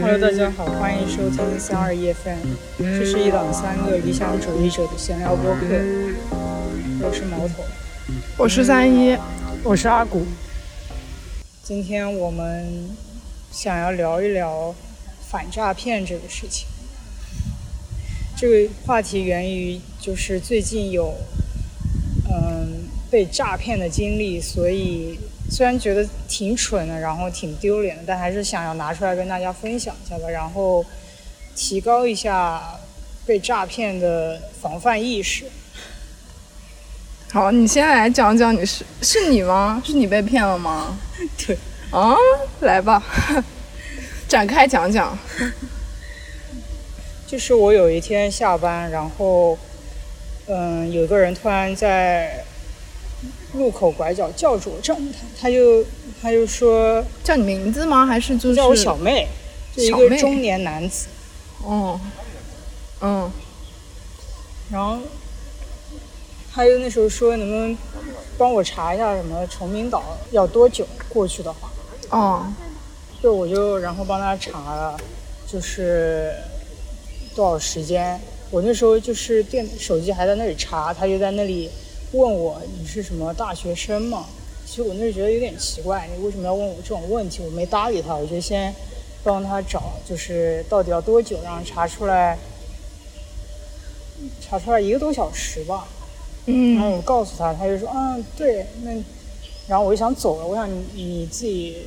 Hello，大家好，欢迎收听三二一 FM，这是一档三个理想主义者的闲聊播客。我是毛头，我是三一，我是阿古。今天我们想要聊一聊反诈骗这个事情。这个话题源于就是最近有嗯被诈骗的经历，所以虽然觉得挺蠢的，然后挺丢脸的，但还是想要拿出来跟大家分享一下吧，然后提高一下被诈骗的防范意识。好，你先来讲讲，你是是你吗？是你被骗了吗？对。啊，来吧，展开讲讲。就是我有一天下班，然后，嗯，有个人突然在路口拐角叫住我，这他他就他就说叫你名字吗？还是就是叫我小妹，就一个中年男子。哦，嗯，然后他就那时候说能不能帮我查一下什么崇明岛要多久过去的话。哦，就我就然后帮他查了，就是。多少时间？我那时候就是电手机还在那里查，他就在那里问我你是什么大学生嘛？其实我那时候觉得有点奇怪，你为什么要问我这种问题？我没搭理他，我就先帮他找，就是到底要多久，然后查出来，查出来一个多小时吧。嗯。然后我告诉他，他就说嗯对，那然后我就想走了，我想你你自己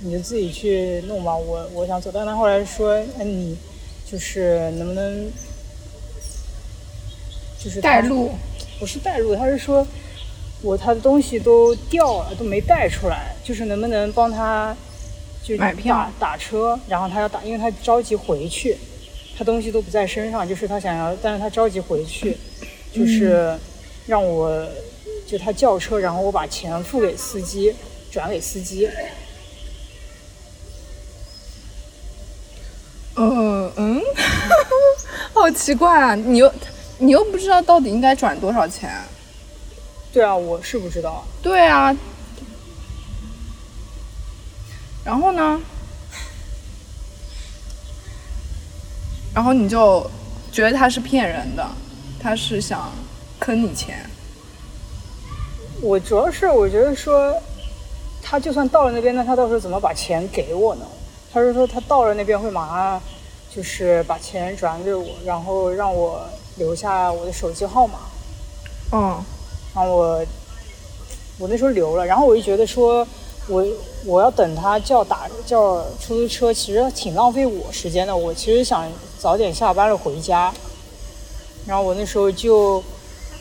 你就自己去弄吧，我我想走，但他后来说哎你。就是能不能，就是带路，不是带路，他是说我他的东西都掉了，都没带出来，就是能不能帮他就买票打车，然后他要打，因为他着急回去，他东西都不在身上，就是他想要，但是他着急回去，就是让我就他叫车，然后我把钱付给司机，转给司机。嗯嗯，好奇怪啊！你又你又不知道到底应该转多少钱？对啊，我是不知道。对啊。然后呢？然后你就觉得他是骗人的，他是想坑你钱。我主要是我觉得说，他就算到了那边，那他到时候怎么把钱给我呢？他是说他到了那边会马上，就是把钱转给我，然后让我留下我的手机号码。嗯，然后我我那时候留了，然后我就觉得说，我我要等他叫打叫出租车，其实挺浪费我时间的。我其实想早点下班了回家。然后我那时候就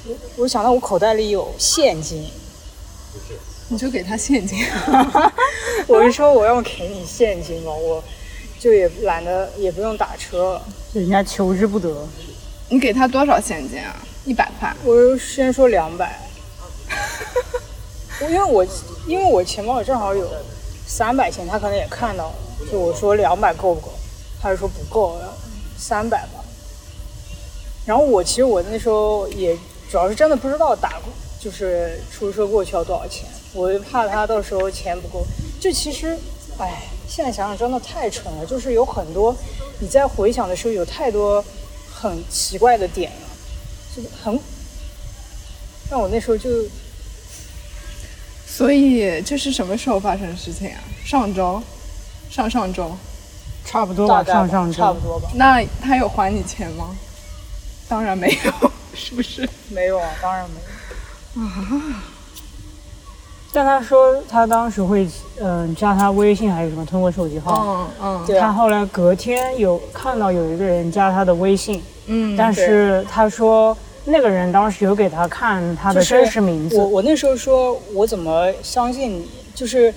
我我想到我口袋里有现金。你就给他现金，我是说我要给你现金嘛，我就也懒得也不用打车，人家求之不得。你给他多少现金啊？一百块。我先说两百，因为我因为我钱包里正好有三百钱，他可能也看到了，就我说两百够不够？他就说不够，三百吧。然后我其实我那时候也主要是真的不知道打就是出租车过去要多少钱。我就怕他到时候钱不够，就其实，哎，现在想想真的太蠢了。就是有很多，你在回想的时候有太多很奇怪的点了，就是很，让我那时候就，所以这是什么时候发生的事情啊？上周，上上周，差不多吧，上上周差不多吧。那他有还你钱吗？当然没有，是不是？没有啊，当然没有。啊。但他说他当时会嗯加他微信还是什么，通过手机号。嗯嗯。他后来隔天有看到有一个人加他的微信。嗯。但是他说那个人当时有给他看他的真实名字。我我那时候说，我怎么相信你？就是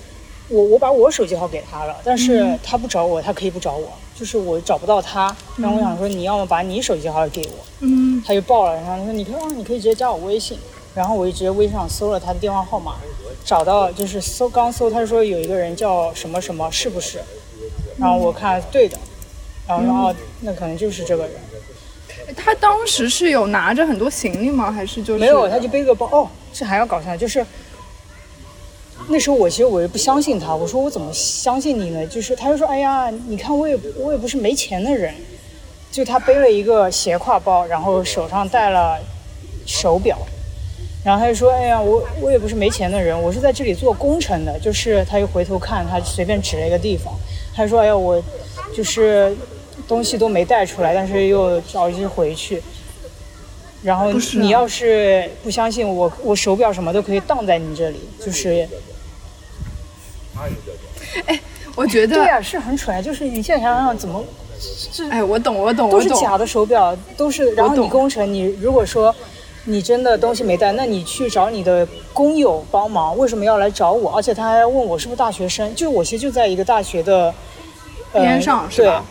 我我把我手机号给他了，但是他不找我，他可以不找我，就是我找不到他。然后我想说，你要么把你手机号给我。嗯。他就报了，然后他说你可以，你可以直接加我微信。然后我就直接微信上搜了他的电话号码。找到就是搜刚搜，他说有一个人叫什么什么，是不是？然后我看对的，然后然后，那可能就是这个人。他当时是有拿着很多行李吗？还是就是没有？他就背个包。哦，这还要搞笑，就是那时候我其实我也不相信他，我说我怎么相信你呢？就是他就说，哎呀，你看我也我也不是没钱的人，就他背了一个斜挎包，然后手上戴了手表，然后他就说，哎呀，我我也不是没钱的人，我是在这里做工程的。就是他又回头看，他随便指了一个地方，他说，哎呀，我就是东西都没带出来，但是又着急回去。然后你要是不相信我，我手表什么都可以当在你这里，就是哎我觉得，对呀、是很蠢啊。就是你现在想想怎么哎，我懂，我懂，都我懂。是假的手表，都是。然后懂你工程，你如果说你真的东西没带，那你去找你的工友帮忙，为什么要来找我？而且他还问我是不是大学生，就是我其实就在一个大学的、呃、边上是吧？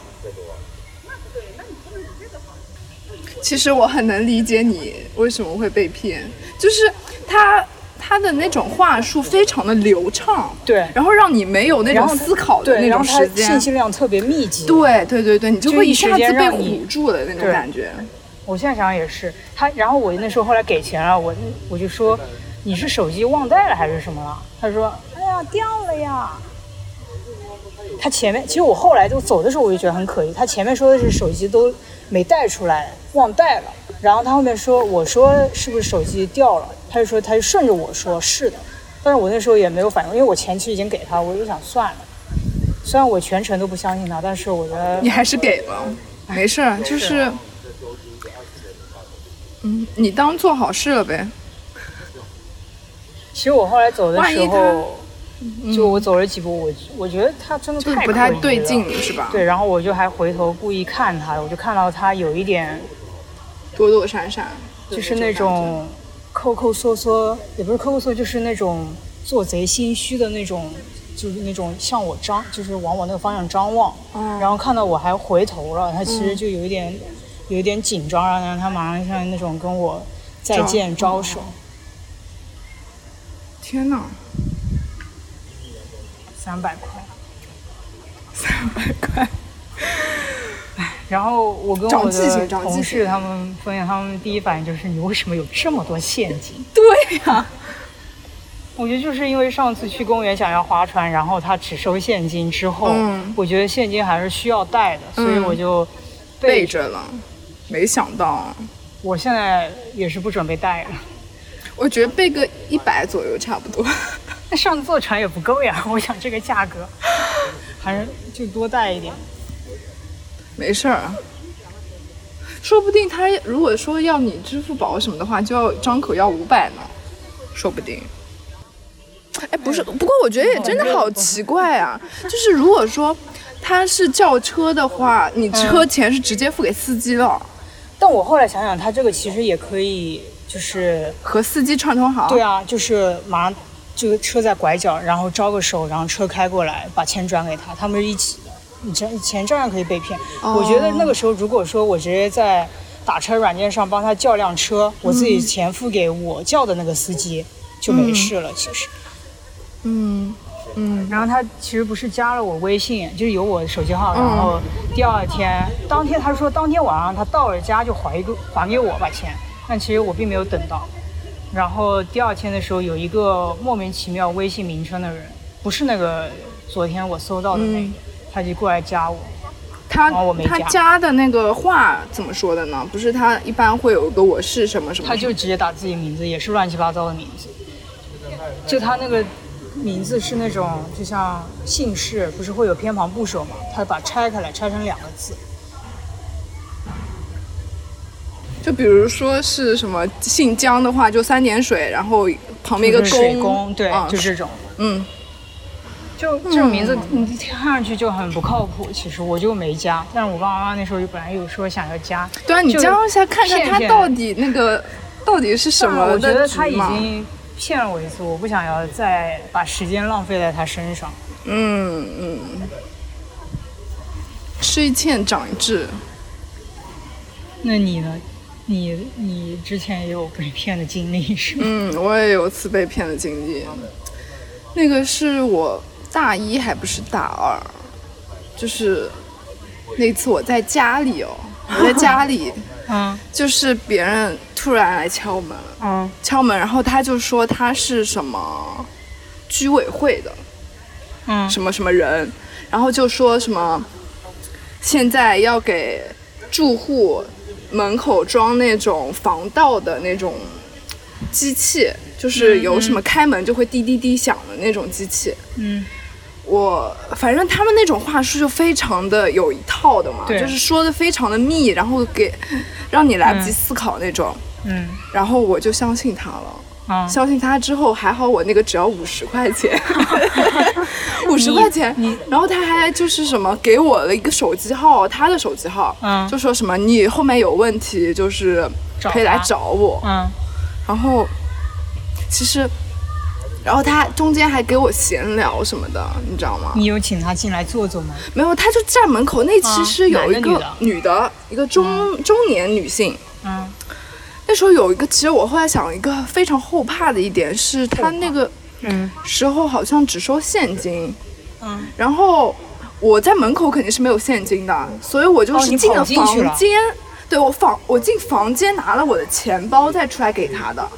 其实我很能理解你为什么会被骗，就是他他的那种话术非常的流畅，对然后让你没有那种思考的，那种时间信。息量特别密集。对对对对，你就会一下子被唬住了那种感觉。我现在想想也是，他，然后我那时候后来给钱了，我我就说你是手机忘带了还是什么了？他说哎呀掉了呀。他前面其实我后来就走的时候我就觉得很可疑，他前面说的是手机都没带出来，忘带了，然后他后面说我说是不是手机掉了？他就说他就顺着我说是的，但是我那时候也没有反应，因为我钱其实已经给他，我就想算了。虽然我全程都不相信他，但是我觉得你还是给了，没事儿，就是，嗯，你当做好事了呗。其实我后来走的时候，就我走了几步，我我觉得他真的太就是不太对劲，是吧？对，然后我就还回头故意看他，我就看到他有一点躲躲闪闪，就是那种抠抠缩缩，也不是抠抠缩，就是那种做贼心虚的那种，就是那种向我张，就是往我那个方向张望。嗯然后看到我还回头了，他其实就有一点、有一点紧张，然后他马上像那种跟我再见招手。天哪，三百块。三百块，然后我跟我的同事他们分享，他们第一反应就是你为什么有这么多现金？对呀、我觉得就是因为上次去公园想要划船，然后他只收现金之后，嗯。我觉得现金还是需要带的，所以嗯。我就备着了，没想到，我现在也是不准备带了。我觉得备个一百左右差不多。那上次坐船也不够呀，我想这个价格，还是就多带一点。没事儿，说不定他如果说要你支付宝什么的话，就要张口要五百呢，说不定。哎，不是，不过我觉得也真的好奇怪啊，就是如果说他是叫车的话，你车钱是直接付给司机了，但我后来想想，他这个其实也可以，就是和司机串通好。对啊，就是马上这个车在拐角，然后招个手，然后车开过来，把钱转给他，他们是一起的。你这钱照样可以被骗。哦我觉得那个时候，如果说我直接在打车软件上帮他叫辆车，我自己钱付给我叫的那个司机，就没事了。其实，嗯嗯，然后他其实不是加了我微信，就是有我手机号，嗯然后第二天当天他说当天晚上他到了家就还给还给我把钱，但其实我并没有等到。然后第二天的时候，有一个莫名其妙微信名称的人，不是那个昨天我搜到的那个，嗯他就过来加我。他他加加的那个话怎么说的呢？不是他一般会有一个我是什么什么，他就直接打自己名字，也是乱七八糟的名字。就他那个名字是那种，就像姓氏，不是会有偏旁部首嘛？他把拆开来，拆成两个字。就比如说是什么姓江的话，就三点水，然后旁边一个工，对，啊就这种。嗯，就这种名字，你听上去就很不靠谱。其实我就没加，但是我爸爸妈妈那时候就本来有说想要加。对啊，你加一下看看他到底那个到底是什么的我觉得他已经骗了我一次，我不想要再把时间浪费在他身上。嗯嗯，吃一堑长一智。那你呢？你你之前也有被骗的经历是吗？嗯，我也有次被骗的经历，那个是我大一还不是大二，就是那次我在家里哦，我在家里，嗯。就是别人突然来敲门，嗯。敲门，然后他就说他是什么，居委会的嗯。什么什么人，然后就说什么现在要给住户门口装那种防盗的那种机器，就是有什么开门就会滴滴滴响的那种机器。嗯我反正他们那种话术就非常的有一套的嘛，就是说的非常的密，然后给让你来不及嗯思考那种。嗯。然后我就相信他了。啊，相信他之后，还好我那个只要五十块钱，五十块钱，然后他还就是什么给我了一个手机号，他的手机号，嗯。就说什么你后面有问题就是可以来找我，嗯。然后其实，然后他中间还给我闲聊什么的，你知道吗？你有请他进来坐坐吗？没有，他就站门口，那其实有一个女的，一个中、中年女性，嗯。那时候有一个，其实我后来想，一个非常后怕的一点是，他那个嗯。时候好像只收现金，嗯。然后我在门口肯定是没有现金的，所以我就是进了。房间，对我房我进房间拿了我的钱包再出来给他的。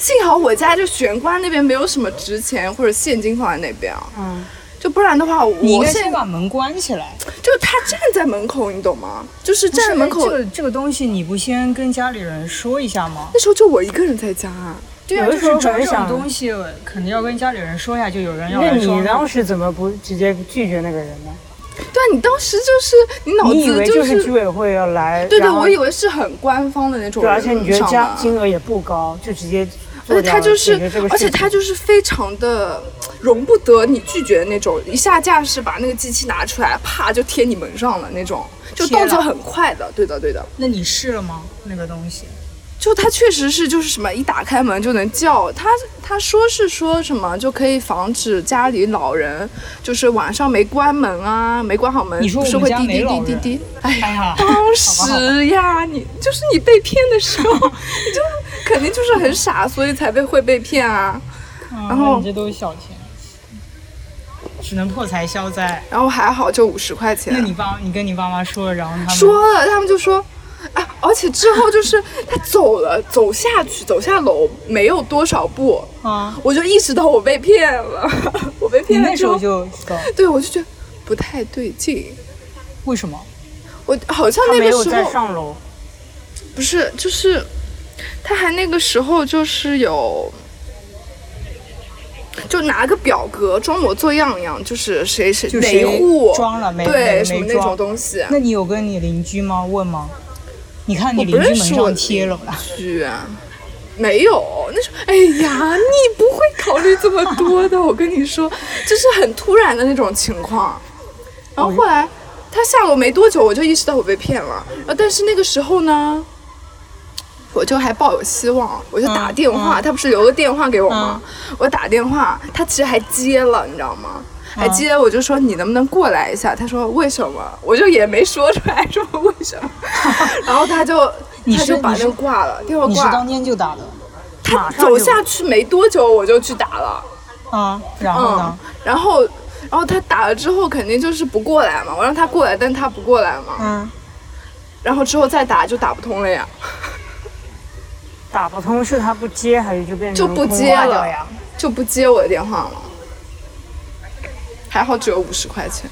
幸好我家就玄关那边没有什么值钱或者现金放在那边啊，嗯，就不然的话，你应该先把门关起来。就他站在门口，你懂吗？就是站在门口，这个这个东西你不先跟家里人说一下吗？那时候就我一个人在家啊。对啊，有的时候就是装这种可能想东西，肯定要跟家里人说一下，就有人要那你来装。当时怎么不直接拒绝那个人呢？对啊，你当时就是你脑你以为子就是居委会要来，对对，我以为是很官方的那种对，而且你觉得上门加金额也不高，就直接做而且掉他就是而且他就是非常的容不得你拒绝的那种，一下架势把那个机器拿出来，啪就贴你门上了那种，就动作很快的，对的对的。那你试了吗？那个东西？就他确实是就是什么一打开门就能叫他，他说是说什么就可以防止家里老人就是晚上没关门啊，没关好门，你说会滴滴滴滴滴。哎哎呀当时呀，你就是你被骗的时候，你就肯定就是很傻，所以才被会被骗啊。然后你这都是小钱，只能破财消灾。然后还好就五十块钱。那你爸，你跟你爸妈说了，然后他们说了，他们就说，啊，而且之后就是他走了，走下去，走下楼没有多少步，啊，我就意识到我被骗了，我被骗了之后那时候，就对我就觉得不太对劲。为什么？我好像他没有那个时候再上楼，不是，就是他还那个时候就是有，就拿个表格装模作样一样，就是谁谁谁一户装了没对没什么那种东西。那你有跟你邻居吗？问吗？你看你邻居门不认识我上贴了吧？居啊，没有，那时候，哎呀，你不会考虑这么多的，我跟你说，就是很突然的那种情况。然后后来他下楼没多久，我就意识到我被骗了。呃，但是那个时候呢，我就还抱有希望，我就打嗯电话，他不是留个电话给我吗？我打电话，他其实还接了，你知道吗？还嗯接，我就说你能不能过来一下？他说为什么？我就也没说出来说为什么，然后他就他就把那个挂了，电话挂了。你是当天就打的他走下去没多久，我就去打了。啊？然后嗯呢？，然后然后他打了之后肯定就是不过来嘛，我让他过来，但他不过来嘛，嗯，然后之后再打就打不通了呀，打不通是他不接还是就变成就不通接了呀？就不接我的电话了。还好只有五十块钱，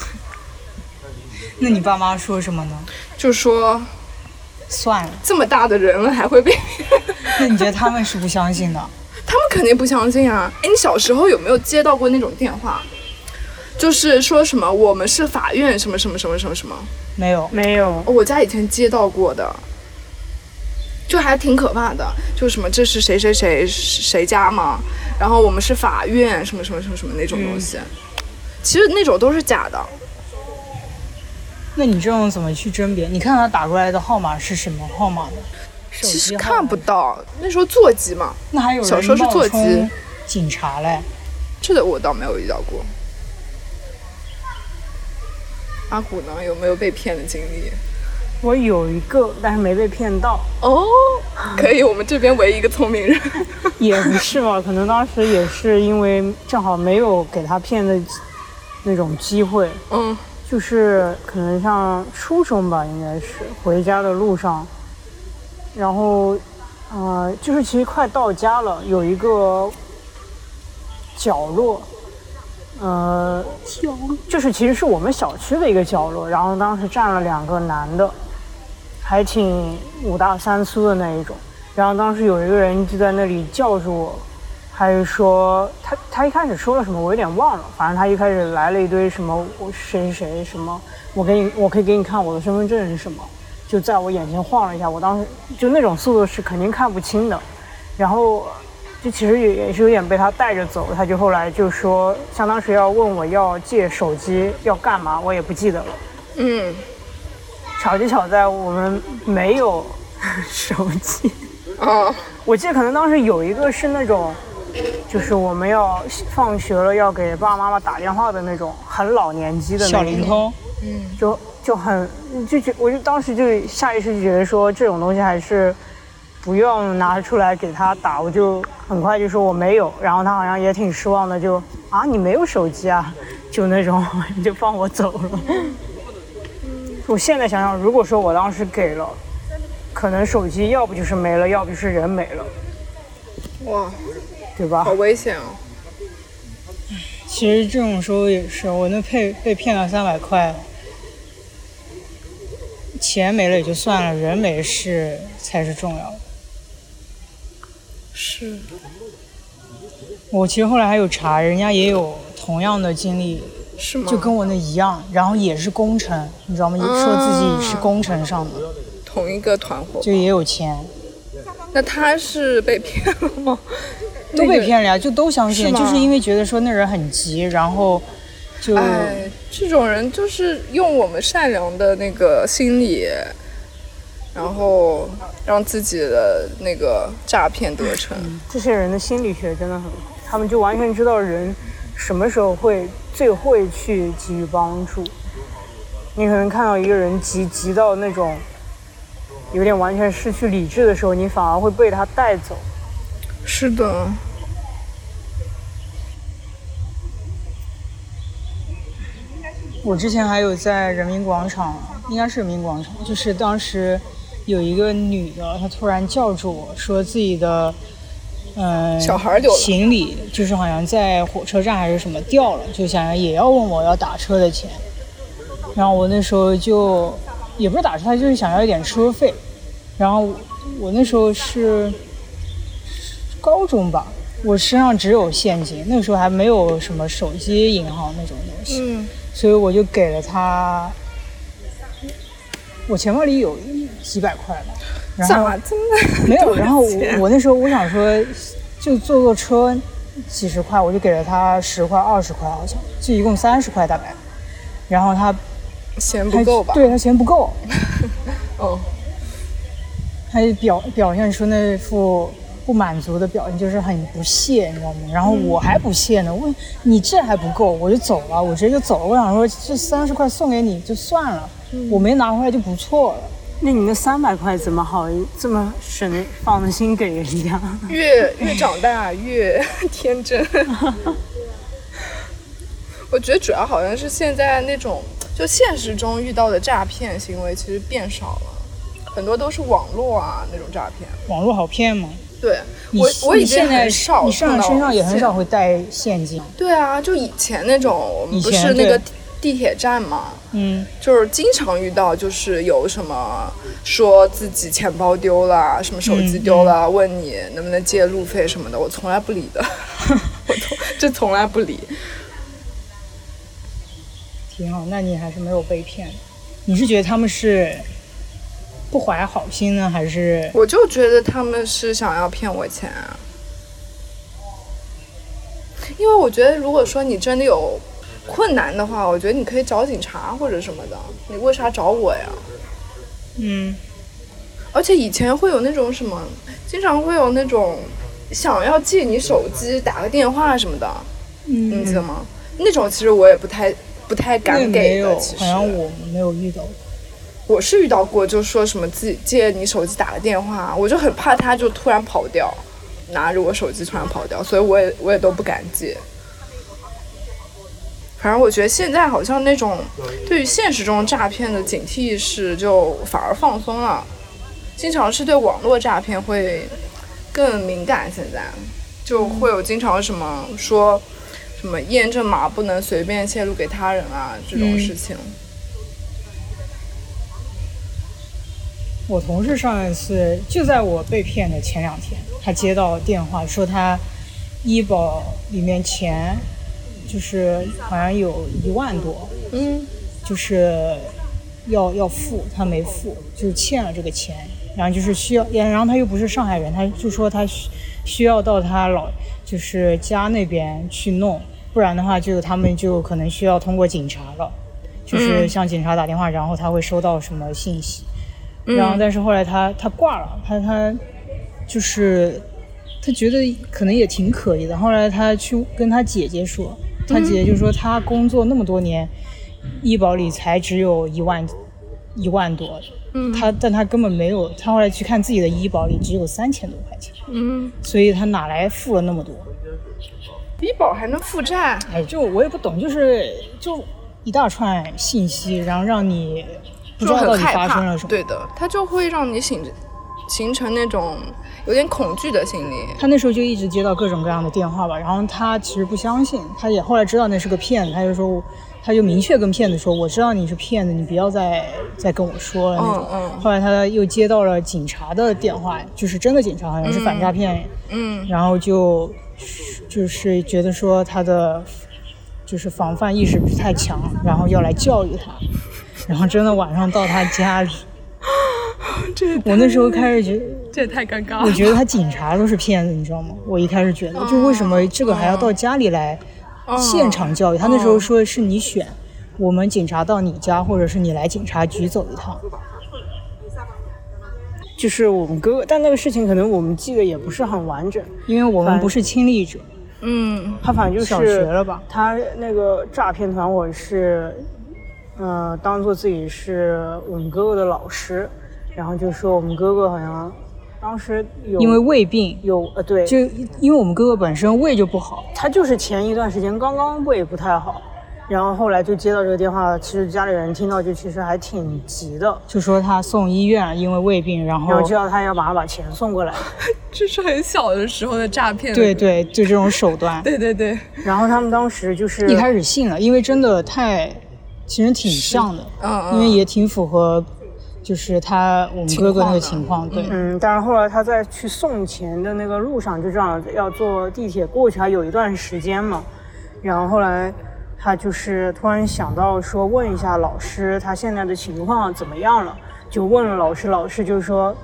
那你爸妈说什么呢？就说算了，这么大的人了还会被，那 你觉得他们是不相信的？他们肯定不相信啊。哎，你小时候有没有接到过那种电话？就是说什么我们是法院什么什么什么什么什么？没有，没有，我家以前接到过的，就还挺可怕的，就什么这是谁谁谁谁家嘛，然后我们是法院什么什么什么什么那种东西，其实那种都是假的。那你这种怎么去甄别？你看他打过来的号码是什么号码呢？其实看不到，那时候座机嘛，那还有人小时候是冒座机充警察嘞。这个我倒没有遇到过。阿古呢？有没有被骗的经历？我有一个，但是没被骗到，哦，可以，我们这边唯一一个聪明人。也不是吧？可能当时也是因为正好没有给他骗的那种机会，嗯，就是可能像初中吧，应该是回家的路上，然后，呃，就是其实快到家了，有一个角落，呃，就是其实是我们小区的一个角落，然后当时站了两个男的，还挺五大三粗的那一种，然后当时有一个人就在那里叫住我，还是说他他一开始说了什么我有点忘了，反正他一开始来了一堆什么我谁谁谁什么，我给你我可以给你看我的身份证是什么，就在我眼前晃了一下，我当时就那种速度是肯定看不清的，然后就其实也也是有点被他带着走，他就后来就说，相当是要问我要借手机要干嘛，我也不记得了。嗯，巧就巧在我们没有 手机，哦，我记得可能当时有一个是那种，就是我们要放学了要给爸爸妈妈打电话的那种很老年机的那小种灵通，就就很就觉，我就当时就下意识就觉得说这种东西还是不用拿出来给他打，我就很快就说我没有，然后他好像也挺失望的，就啊你没有手机啊，就那种 就放我走了。我现在想想，如果说我当时给了，可能手机要不就是没了，要不就是人没了，哇，对吧好？危险哦！其实这种时候也是，我那被被骗了三百块，钱没了也就算了，人没事才是重要的。是，我其实后来还有查，人家也有同样的经历，是吗？就跟我那一样，然后也是工程，你知道吗？也说自己是工程上的，同一个团伙，就也有钱，那他是被骗了吗？都被骗了呀，就都相信，是就是因为觉得说那人很急，然后就哎，这种人就是用我们善良的那个心理，然后让自己的那个诈骗得逞。这些人的心理学真的很好，他们就完全知道人什么时候会最会去给予帮助。你可能看到一个人急急到那种有点完全失去理智的时候，你反而会被他带走。是的，我之前还有在人民广场，应该是人民广场，就是当时有一个女的，她突然叫住我说自己的，嗯、小孩丢了行李就是好像在火车站还是什么掉了，就想要也要问我要打车的钱，然后我那时候就也不是打车，他就是想要一点车费，然后我那时候是高中吧，我身上只有现金，那个时候还没有什么手机银行那种东西。嗯，所以我就给了他，我钱包里有几百块吧，然后咋这么没有，然后我我那时候我想说，就坐个车几十块，我就给了他十块、二十块，好像就一共三十块大概，然后他嫌不够吧？对他嫌不够，哦，他就表表现出那副不满足的表情，就是很不屑，你知道吗？然后我还不屑呢，问你这还不够，我就走了，我直接就走了。我想说这三十块送给你就算了，我没拿回来就不错了。那你那三百块怎么好这么省得放得心给人家？越越长大越天真。我觉得主要好像是现在那种就现实中遇到的诈骗行为其实变少了，很多都是网络啊那种诈骗。网络好骗吗？对我我已经你现在很少你身上身上也很少会带现金。对啊，就以前那种我们不是那个对地铁站嘛，嗯，就是经常遇到，就是有什么说自己钱包丢了，什么手机丢了，问你能不能借路费什么的，我从来不理的，我从这从来不理。挺好，那你还是没有被骗。你是觉得他们是不怀好心呢，还是？我就觉得他们是想要骗我钱啊，因为我觉得如果说你真的有困难的话，我觉得你可以找警察或者什么的，你为啥找我呀？嗯而且以前会有那种什么，经常会有那种想要借你手机打个电话什么的，你记得嗯？吗？那种其实我也不太不太敢给的，其实好像我没有遇到过。我是遇到过，就说什么自己借你手机打个电话，我就很怕他就突然跑掉，拿着我手机突然跑掉，所以我也我也都不敢借。反正我觉得现在好像那种对于现实中诈骗的警惕意识就反而放松了，经常是对网络诈骗会更敏感。现在就会有经常什么说什么验证码不能随便泄露给他人啊这种事情。我同事上一次就在我被骗的前两天，他接到电话说他医保里面钱就是好像有一万多，嗯，就是要要付，他没付，就是欠了这个钱，然后就是需要，然后他又不是上海人，他就说他需需要到他老就是家那边去弄，不然的话就他们就可能需要通过警察了，就是向警察打电话，然后他会收到什么信息。然后，但是后来他他挂了，他他就是他觉得可能也挺可疑的。后来他去跟他姐姐说，他姐姐就说他工作那么多年，医保里才只有一万一万多，嗯他但他根本没有，他后来去看自己的医保里只有三千多块钱，嗯，所以他哪来付了那么多？医保还能负债？哎，就我也不懂，就是就一大串信息，然后让你不知就道到底发生了什么。对的，他就会让你形形成那种有点恐惧的心理。他那时候就一直接到各种各样的电话吧，然后他其实不相信，他也后来知道那是个骗子，他就说，他就明确跟骗子说，我知道你是骗子，你不要再再跟我说了那种。嗯嗯后来他又接到了警察的电话，就是真的警察，好像是反诈骗，嗯，然后就就是觉得说他的就是防范意识不太强，然后要来教育他，然后真的晚上到他家里，这我那时候开始觉得。这也太尴尬了我觉得他警察都是骗子，你知道吗？我一开始觉得，就为什么这个还要到家里来现场教育？他那时候说的是你选，我们警察到你家，或者是你来警察局走一趟。就是我们哥哥，但那个事情可能我们记得也不是很完整。因为我们不是亲历者，嗯他反正就是小学了吧他那个诈骗团伙是，呃，当做自己是我们哥哥的老师，然后就说我们哥哥好像当时有因为胃病，有呃对，就因为我们哥哥本身胃就不好，他就是前一段时间刚刚胃不太好，然后后来就接到这个电话，其实家里人听到就其实还挺急的，就说他送医院，因为胃病，然后然后就要他要马上把钱送过来，这是很小的时候的诈骗。对对，就这种手段，对对对，然后他们当时就是一开始信了，因为真的太，其实挺像的，嗯嗯。因为也挺符合，就是他我们哥哥那个情情况，对。嗯，但是后来他在去送钱的那个路上，就这样要坐地铁过去，还有一段时间嘛。然后后来他就是突然想到说，问一下老师他现在的情况怎么样了，就问了老师，老师就说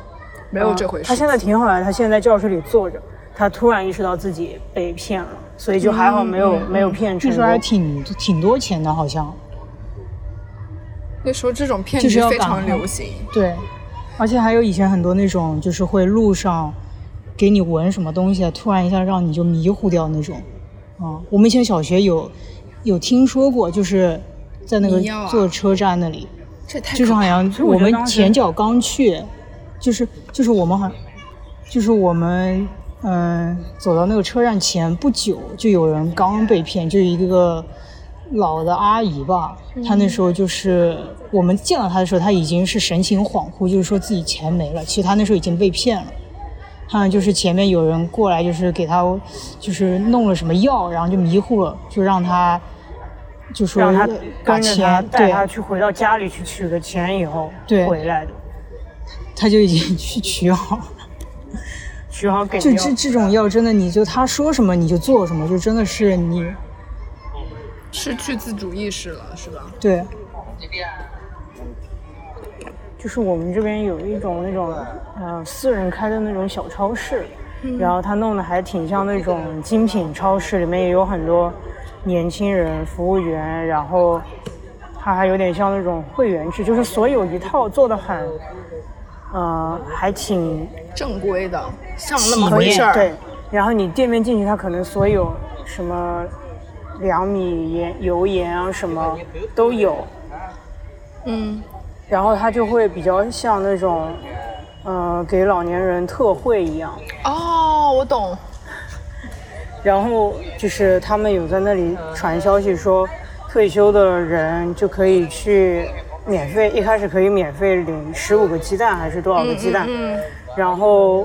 没有这回事。他现在挺好的，他现在在教室里坐着。他突然意识到自己被骗了，所以就还好没有、没有骗成那时候还。挺挺多钱的，好像。那时候这种骗就是要局非常流行。对，而且还有以前很多那种，就是会路上给你闻什么东西，突然一下让你就迷糊掉那种。啊、我们以前小学有有听说过，就是在那个坐车站那里，这太就是好像我我们前脚刚去，就是就是我们好像，就是我们嗯走到那个车站前不久，就有人刚被骗，就是一个老的阿姨吧，她那时候就是我们见到她的时候，她已经是神情恍惚，就是说自己钱没了，其实她那时候已经被骗了。好像就是前面有人过来，就是给她，就是弄了什么药，然后就迷糊了，就让她，就说让她把跟着他钱带她去回到家里去取了钱以后对回来的，她就已经去取好了。取好给就这这种药，真的你就他说什么你就做什么，就真的是你失去自主意识了，是吧？对就是我们这边有一种那种呃私人开的那种小超市，嗯然后他弄得还挺像那种精品超市，里面也有很多年轻人服务员，然后它还有点像那种会员制，就是所有一套做的很呃还挺正规的，像那么回事儿。对，然后你店面进去，它可能所有什么两米盐、油盐啊什么都有，嗯，然后它就会比较像那种，呃，给老年人特惠一样。哦，我懂。然后就是他们有在那里传消息说，退休的人就可以去免费，一开始可以免费领十五个鸡蛋还是多少个鸡蛋，嗯，然后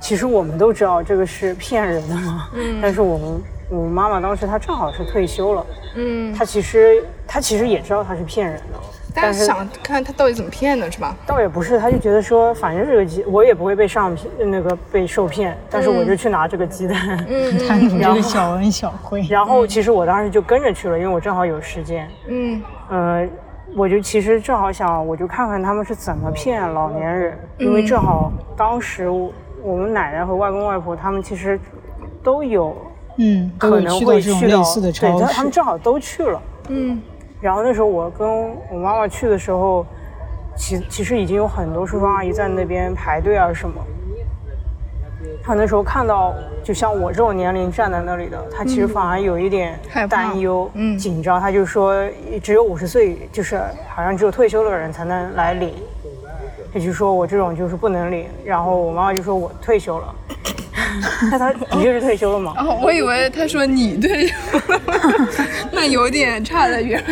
其实我们都知道这个是骗人的嘛，嗯，但是我们我妈妈当时她正好是退休了，嗯，她其实她其实也知道她是骗人的，但是想看她到底怎么骗的，是吧？倒也不是，她就觉得说，反正这个鸡我也不会被上骗，那个被受骗，但是我就去拿这个鸡蛋，嗯贪图这个小恩小惠。然后其实我当时就跟着去了，因为我正好有时间，嗯呃，我就其实正好想，我就看看他们是怎么骗老年人，因为正好当时我我们奶奶和外公外婆他们其实都有嗯，可能会去到类似的对，超他他们。正好都去了。嗯然后那时候我跟我妈妈去的时候，其其实已经有很多叔叔阿姨在那边排队啊什么。他那时候看到，就像我这种年龄站在那里的，他其实反而有一点担忧、嗯紧张。他就说，只有五十岁，就是好像只有退休的人才能来领。他就说我这种就是不能领。然后我妈妈就说我退休了。那他的确是退休了吗？哦，我以为他说你退休了，那有点差得远。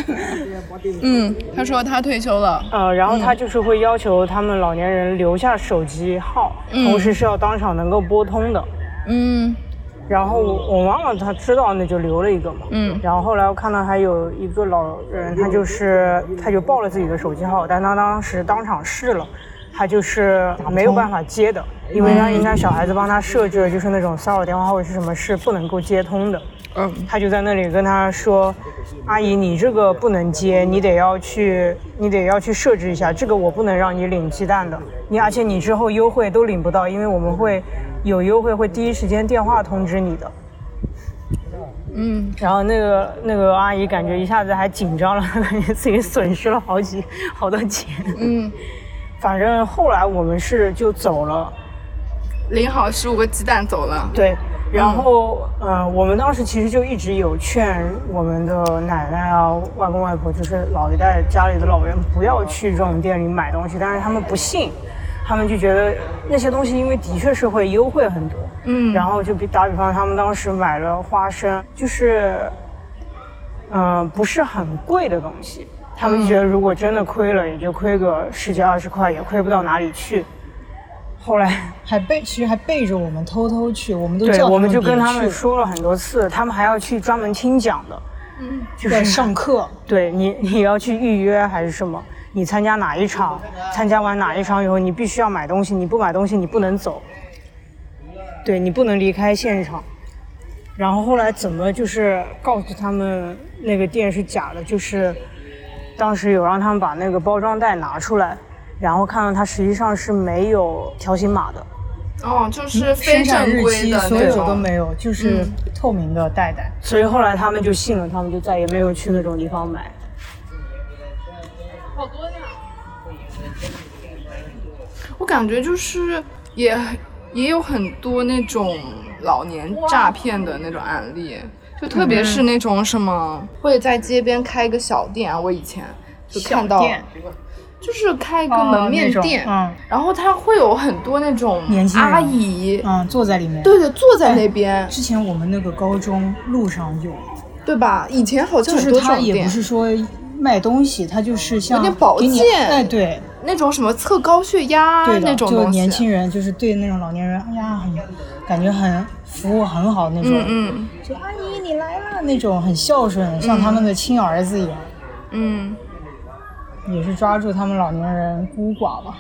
嗯，他说他退休了。呃，然后他就是会要求他们老年人留下手机号，同时是要当场能够拨通的。嗯然后我我妈妈她知道，那就留了一个嘛。嗯然后后来我看到还有一个老人，他就是他就报了自己的手机号，但他当时当场试了，他就是没有办法接的，因为他人家小孩子帮他设置了就是那种骚扰电话或者是什么是不能够接通的。嗯他就在那里跟他说：“阿姨，你这个不能接，你得要去，你得要去设置一下，这个我不能让你领鸡蛋的。你而且你之后优惠都领不到，因为我们会有优惠，会第一时间电话通知你的。”嗯然后那个那个阿姨感觉一下子还紧张了，感 觉自己损失了好几好多钱。嗯，反正后来我们是就走了，领好十五个鸡蛋走了。对。然后，呃，我们当时其实就一直有劝我们的奶奶啊、外公外婆，就是老一代家里的老人不要去这种店里买东西，但是他们不信，他们就觉得那些东西因为的确是会优惠很多，嗯。然后就比打比方，他们当时买了花生，就是，嗯、不是很贵的东西，他们就觉得如果真的亏了，也就亏个十几二十块，也亏不到哪里去。后来，还背，其实还背着我们偷偷去，我们都对，叫我们就跟他们说了很多次，他们还要去专门听讲的，嗯要就是上课，对你，你要去预约还是什么？你参加哪一场？参加完哪一场以后，你必须要买东西，你不买东西你不能走。对你不能离开现场。然后后来怎么就是告诉他们那个店是假的？就是当时有让他们把那个包装袋拿出来，然后看到它实际上是没有条形码的。哦，就是非生产日正规期所有的那种。都没有，就是嗯透明的袋袋。所以后来他们就信了，他们就再也没有去那种地方买。好多呀我感觉就是也也有很多那种老年诈骗的那种案例，就特别是那种什么会在街边开一个小店啊，我以前就看到，就是开一个哦门面店，嗯。然后它会有很多那种年轻人。阿姨，嗯，坐在里面。对对，坐在那边，之前我们那个高中路上有，对吧？以前好像就是他也不，是说卖东西，他就是像有点保健。哎，对。那种什么测高血压那种东西，年轻人就是对那种老年人，哎呀，很感觉很服务很好那种，嗯嗯。就阿姨你来了那种很孝顺，像他们的亲儿子一样，嗯，也是抓住他们老年人孤寡吧。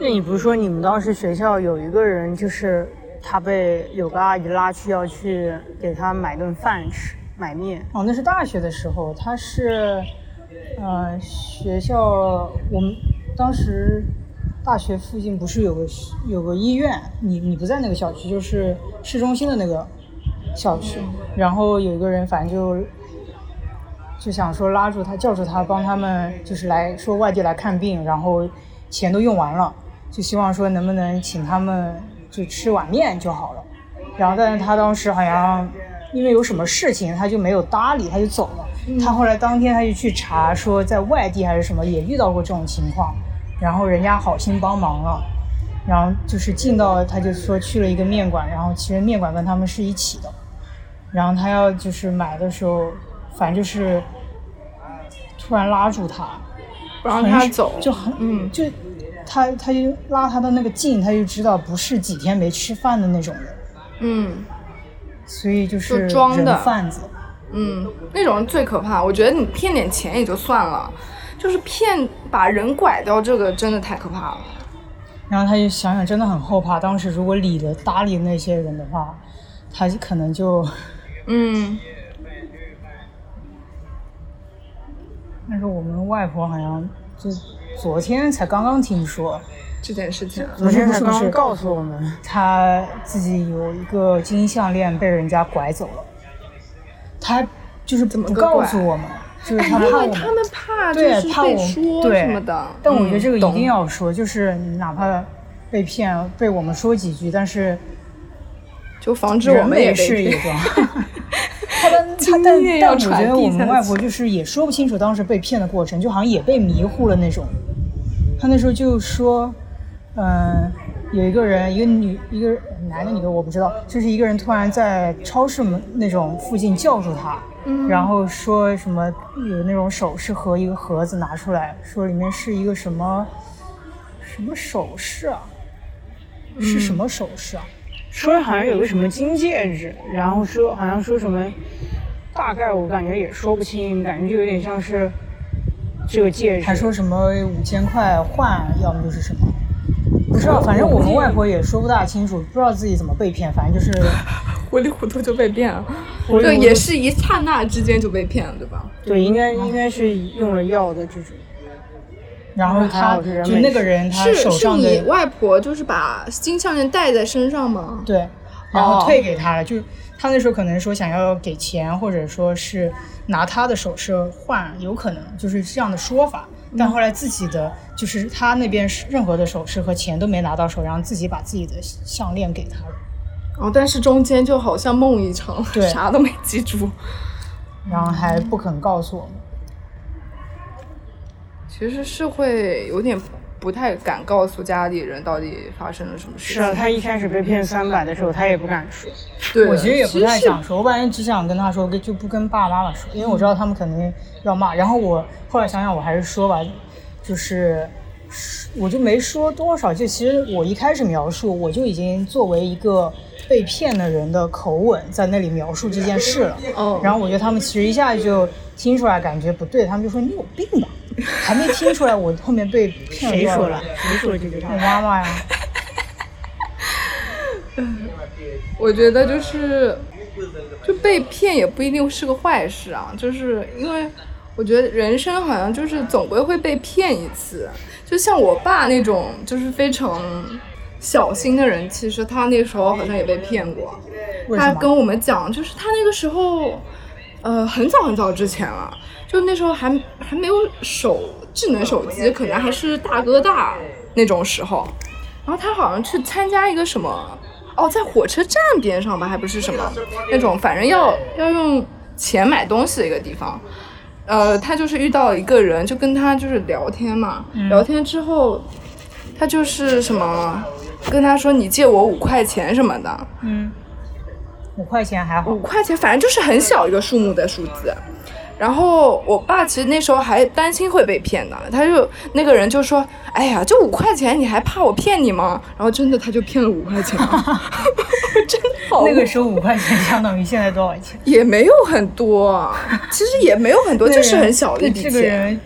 那你不是说你们当时学校有一个人，就是他被有个阿姨拉去要去给他买顿饭吃，买面。哦，那是大学的时候，他是，呃，学校我们当时大学附近不是有个有个医院，你你不在那个小区，就是市中心的那个小区，然后有一个人反正就就想说拉住他，叫住他，帮他们就是来说外地来看病，然后钱都用完了，就希望说能不能请他们就吃碗面就好了。然后但是他当时好像因为有什么事情，他就没有搭理，他就走了。他后来当天他就去查，说在外地还是什么也遇到过这种情况，然后人家好心帮忙了。然后就是进到，他就说去了一个面馆，然后其实面馆跟他们是一起的，然后他要就是买的时候，反正就是突然拉住他，不让他走，就很嗯。就他他就拉他的那个近，他就知道不是几天没吃饭的那种人，嗯。所以就是就装的。人贩子。嗯，那种人最可怕。我觉得你骗点钱也就算了，就是骗把人拐掉，这个真的太可怕了。然后他就想想，真的很后怕。当时如果理了搭理那些人的话，他可能就……嗯，但是我们外婆好像就昨天才刚刚听说，这件事情啊，昨天才刚刚告诉我们，她自己有一个金项链被人家拐走了，她就是不怎么告诉我们，就是他们怕就对，是怕我被说对什么的。但我觉得这个一定要说，就是你哪怕被骗，被我们说几句，但是就防止我们也没事被骗。也装。他的 他经但验要但我觉得我们外婆就是也说不清楚当时被骗的过程，就好像也被迷糊了那种。他那时候就说，嗯、有一个人，一个女，一个男的女的我不知道，就是一个人突然在超市门那种附近叫住他，嗯。然后说什么有那种首饰盒一个盒子拿出来，说里面是一个什么什么首饰啊，是什么首饰啊？说好像有个什么金戒指，然后说好像说什么，大概我感觉也说不清，感觉就有点像是这个戒指，还说什么五千块换，要么就是什么，不知道，反正我们外婆也说不大清楚，不知道自己怎么被骗，反正就是糊里糊涂就被骗了，对，也是一刹那之间就被骗了，对吧？对，应该应该是用了药的这种。然后他就那个人他是是手上的你外婆就是把金项链戴在身上吗？对，然后哦退给他了，就他那时候可能说想要给钱，或者说是拿他的首饰换，有可能就是这样的说法。但后来自己的就是他那边是任何的首饰和钱都没拿到手，然后自己把自己的项链给他了，哦，但是中间就好像梦一场，对 啥都没记住。然后还不肯告诉我们。其实是会有点不太敢告诉家里人到底发生了什么事。是啊，他一开始被骗三百的时候，他也不敢说。对，我其实也不太想说，我本来只想跟他说，就不跟爸爸妈妈说，因为我知道他们肯定要骂。然后我后来想想，我还是说吧，就是我就没说多少。就其实我一开始描述，我就已经作为一个被骗的人的口吻在那里描述这件事了。哦然后我觉得他们其实一下就听出来，感觉不对，他们就说你有病吧，还没听出来我后面被骗了谁说了？谁说这句我话？妈妈呀。我觉得就是就被骗也不一定是个坏事啊，就是因为我觉得人生好像就是总归会被骗一次，就像我爸那种就是非常小心的人，其实他那时候好像也被骗过。他跟我们讲，就是他那个时候，呃，很早很早之前了，就那时候还还没有手智能手机，可能还是大哥大那种时候。然后他好像去参加一个什么，哦，在火车站边上吧，还不是什么那种，反正要要用钱买东西的一个地方。呃，他就是遇到一个人，就跟他就是聊天嘛，聊天之后，他就是什么跟他说你借我五块钱什么的，嗯，五块钱还好五。块钱，反正就是很小一个数目的数字。然后我爸其实那时候还担心会被骗呢，他就那个人就说：“哎呀，就五块钱，你还怕我骗你吗？”然后真的他就骗了五块钱，真的好那个时候五块钱相当于现在多少钱？也没有很多，其实也没有很多，就是很小的一笔对这个钱，人，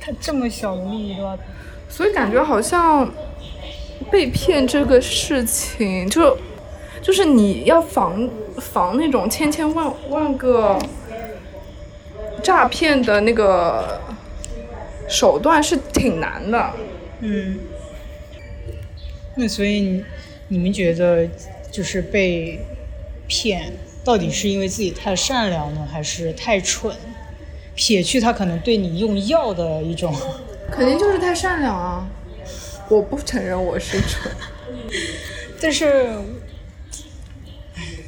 他这么小的利益都要，所以感觉好像被骗这个事情，就就是你要防防那种千千万万个诈骗的那个手段是挺难的。嗯。那所以你你们觉得就是被骗，到底是因为自己太善良呢，还是太蠢？撇去他可能对你用药的一种，肯定就是太善良啊！我不承认我是蠢。但是，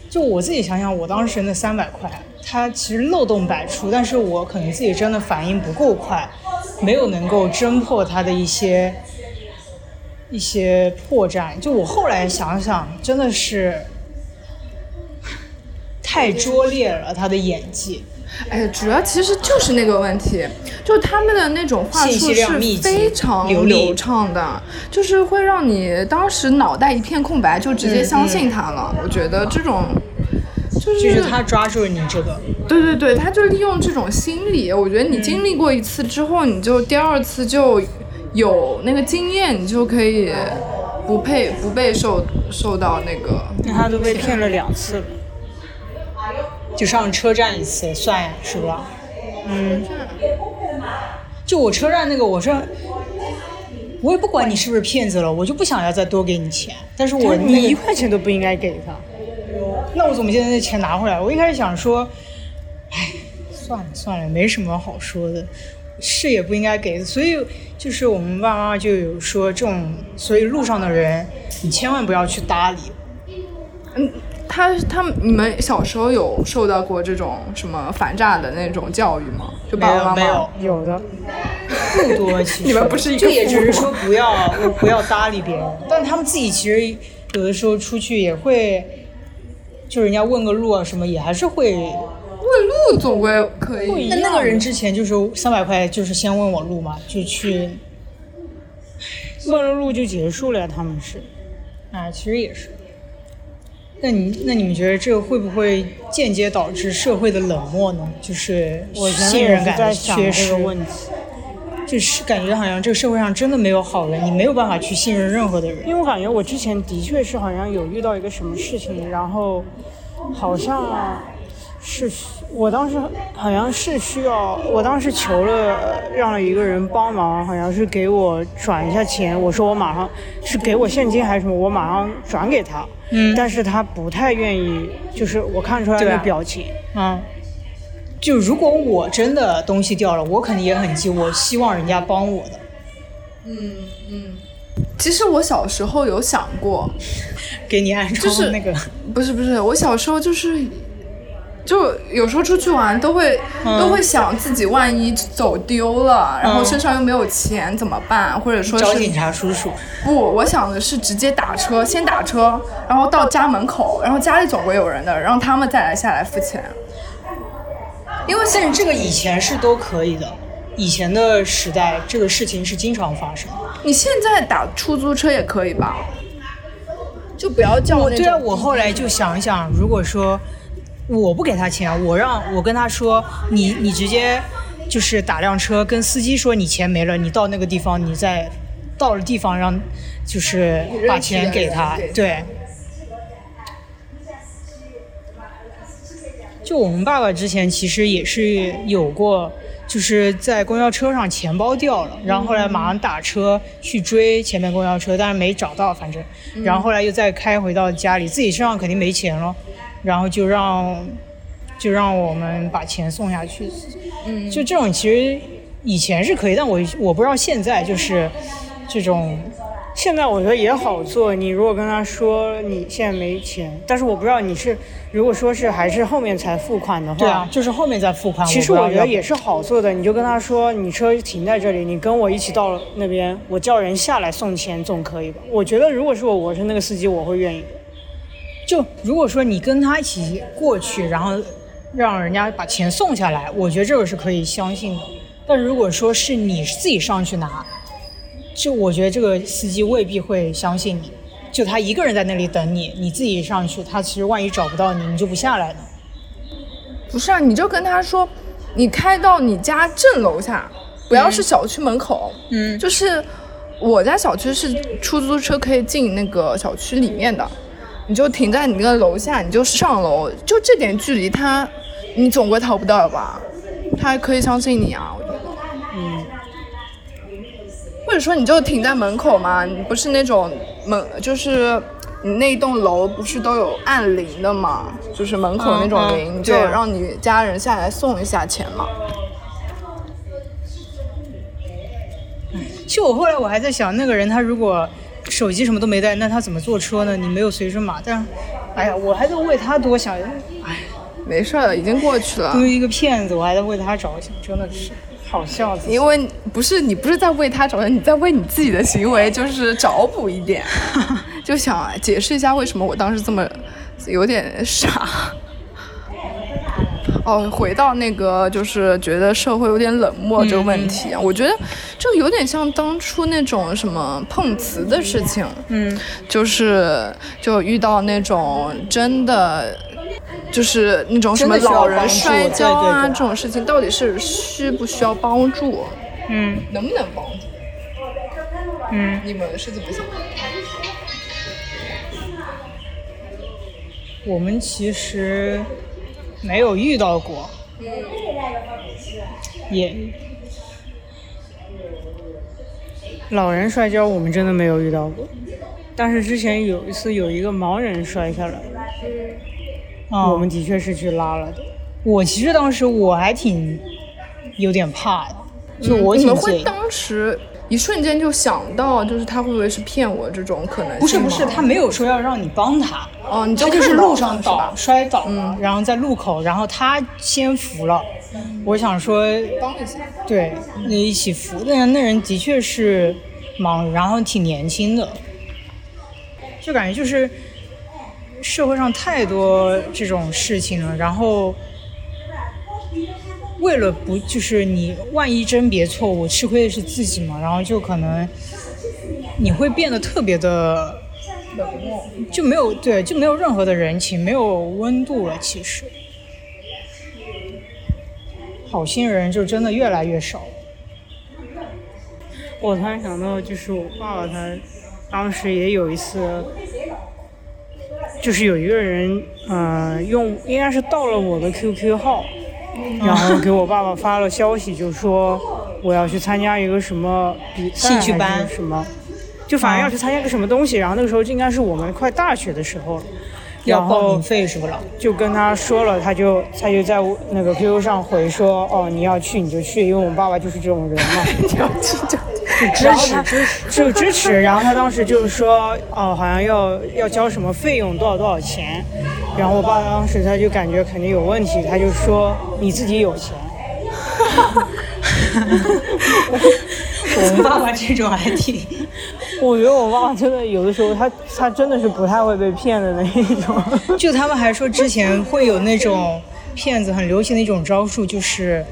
就我自己想想，我当时那三百块，它其实漏洞百出，但是我可能自己真的反应不够快，没有能够侦破它的一些一些破绽。就我后来想想，真的是太拙劣了，他的演技。哎，主要其实就是那个问题，就他们的那种话术是非常流畅的，就是会让你当时脑袋一片空白，就直接相信他了。我觉得这种就是就是他抓住了你这个，对对对，他就利用这种心理。我觉得你经历过一次之后，你就第二次就有那个经验，你就可以不配不被受受到那个。那他都被骗了两次了。就上车站一次算是吧？嗯，就我车站那个，我是我也不管你是不是骗子了，我就不想要再多给你钱，但是我你一块钱都不应该给他。那我怎么现在那钱拿回来？我一开始想说，哎，算了算了，没什么好说的，是也不应该给，所以就是我们爸爸妈妈就有说这种，所以路上的人你千万不要去搭理。嗯他他们你们小时候有受到过这种什么反诈的那种教育吗？就爸爸妈妈没有有的，不多，其实你们不是就也只是说不要不要搭理别人，但他们自己其实有的时候出去也会，就人家问个路啊什么，也还是会。问路总归可以。那那个人之前就是三百块，就是先问我路嘛，就去，问了路就结束了呀。他们是，啊，其实也是。那你那你们觉得这个会不会间接导致社会的冷漠呢？就是我前信面也是任感的在想这缺失个，问题，就是感觉好像这个社会上真的没有好人，你没有办法去信任任何的人。因为我感觉我之前的确是好像有遇到一个什么事情，然后好像是我当时好像是需要，我当时求了让了一个人帮忙，好像是给我转一下钱，我说我马上是给我现金还是什么，我马上转给他，嗯但是他不太愿意，就是我看出来对啊。那表情，嗯，就如果我真的东西掉了，我肯定也很急，我希望人家帮我的。嗯嗯其实我小时候有想过，给你安就是装那个，不是不是，我小时候就是，就有时候出去玩都会、嗯都会想自己万一走丢了，然后嗯身上又没有钱怎么办？或者说是找警察叔叔。不，我想的是直接打车，先打车，然后到家门口，然后家里总归有人的，让他们再来下来付钱。因为现但是这个以前是都可以的，以前的时代这个事情是经常发生。你现在打出租车也可以吧？就不要叫那我对啊，我后来就想一想，如果说我不给他钱，我让我跟他说，你你直接就是打辆车跟司机说你钱没了，你到那个地方，你再到了地方让就是把钱给，他对。就我们爸爸之前其实也是有过，就是在公交车上钱包掉了，然后后来马上打车去追前面公交车，但是没找到，反正，然后后来又再开回到家里，自己身上肯定没钱了，然后就让就让我们把钱送下去。嗯，就这种其实以前是可以，但我我不知道现在就是这种现在我觉得也好做，你如果跟他说你现在没钱，但是我不知道你是如果说是还是后面才付款的话，对啊，就是后面再付款。其实我觉得也是好做的，你就跟他说，你车停在这里，你跟我一起到那边，我叫人下来送钱总可以吧？我觉得如果是我，我是那个司机，我会愿意的。就如果说你跟他一起过去，然后让人家把钱送下来，我觉得这个是可以相信的。但如果说是你自己上去拿，就我觉得这个司机未必会相信你。就他一个人在那里等你，你自己上去，他其实万一找不到你，你就不下来呢。不是啊，你就跟他说，你开到你家正楼下，不要是小区门口。嗯就是我家小区是出租车可以进那个小区里面的，你就停在你那个楼下，你就上楼，就这点距离他，你总归逃不掉吧？他还可以相信你啊。或者说你就停在门口嘛，你不是那种门，就是你那一栋楼不是都有按铃的嘛，就是门口那种嗯嗯铃，你就让你家人下来送一下钱嘛。其实我后来我还在想，那个人他如果手机什么都没带，那他怎么坐车呢？你没有随身码，但，哎呀，我还在为他多想，哎，没事儿，已经过去了作。为一个骗子，我还在为他着想，真的是好笑。因为不是你不是在为他着想，你在为你自己的行为 就是找补一点，就想解释一下为什么我当时这么有点傻。哦，回到那个就是觉得社会有点冷漠这个问题啊，我觉得这个有点像当初那种什么碰瓷的事情，嗯，就是就遇到那种真的。就是那种什么老人摔跤啊，这种事情到底是需不需要帮助？嗯，能不能帮助？嗯，你们是怎么想的？我们其实没有遇到过，也老人摔跤我们真的没有遇到过，但是之前有一次有一个盲人摔下来，我们的确是去拉了的。我其实当时我还挺有点怕的，就我挺会当时。一瞬间就想到，就是他会不会是骗我这种可能性？不是不是，他没有说要让你帮他，哦，你就就是路上倒摔倒了，然后在路口，然后他先扶了，我想说帮一下，对，那一起扶那人，那人的确是盲，然后挺年轻的，就感觉就是社会上太多这种事情了，然后。为了不就是你万一甄别错误，吃亏的是自己嘛，然后就可能你会变得特别的冷漠，就没有对，就没有任何的人情，没有温度了。其实，好心人就真的越来越少。我突然想到，就是我爸爸他当时也有一次，就是有一个人，嗯，用应该是盗了我的 QQ 号。然后给我爸爸发了消息，就说我要去参加一个什么比兴趣班什么，就反正要去参加个什么东西。然后那个时候应该是我们快大学的时候，要报名费是不了？就跟他说了，他就他就在那个 QQ 上回说，哦，你要去你就去，因为我爸爸就是这种人嘛，要 去 就就支持，就支持。然后他当时就是说，哦，好像要要交什么费用，多少多少钱。然后我爸当时他就感觉肯定有问题，他就说你自己有钱。我们爸爸这种还挺，我觉得我爸爸真的有的时候他他真的是不太会被骗的那一种。就他们还说之前会有那种骗子很流行的一种招数，就是。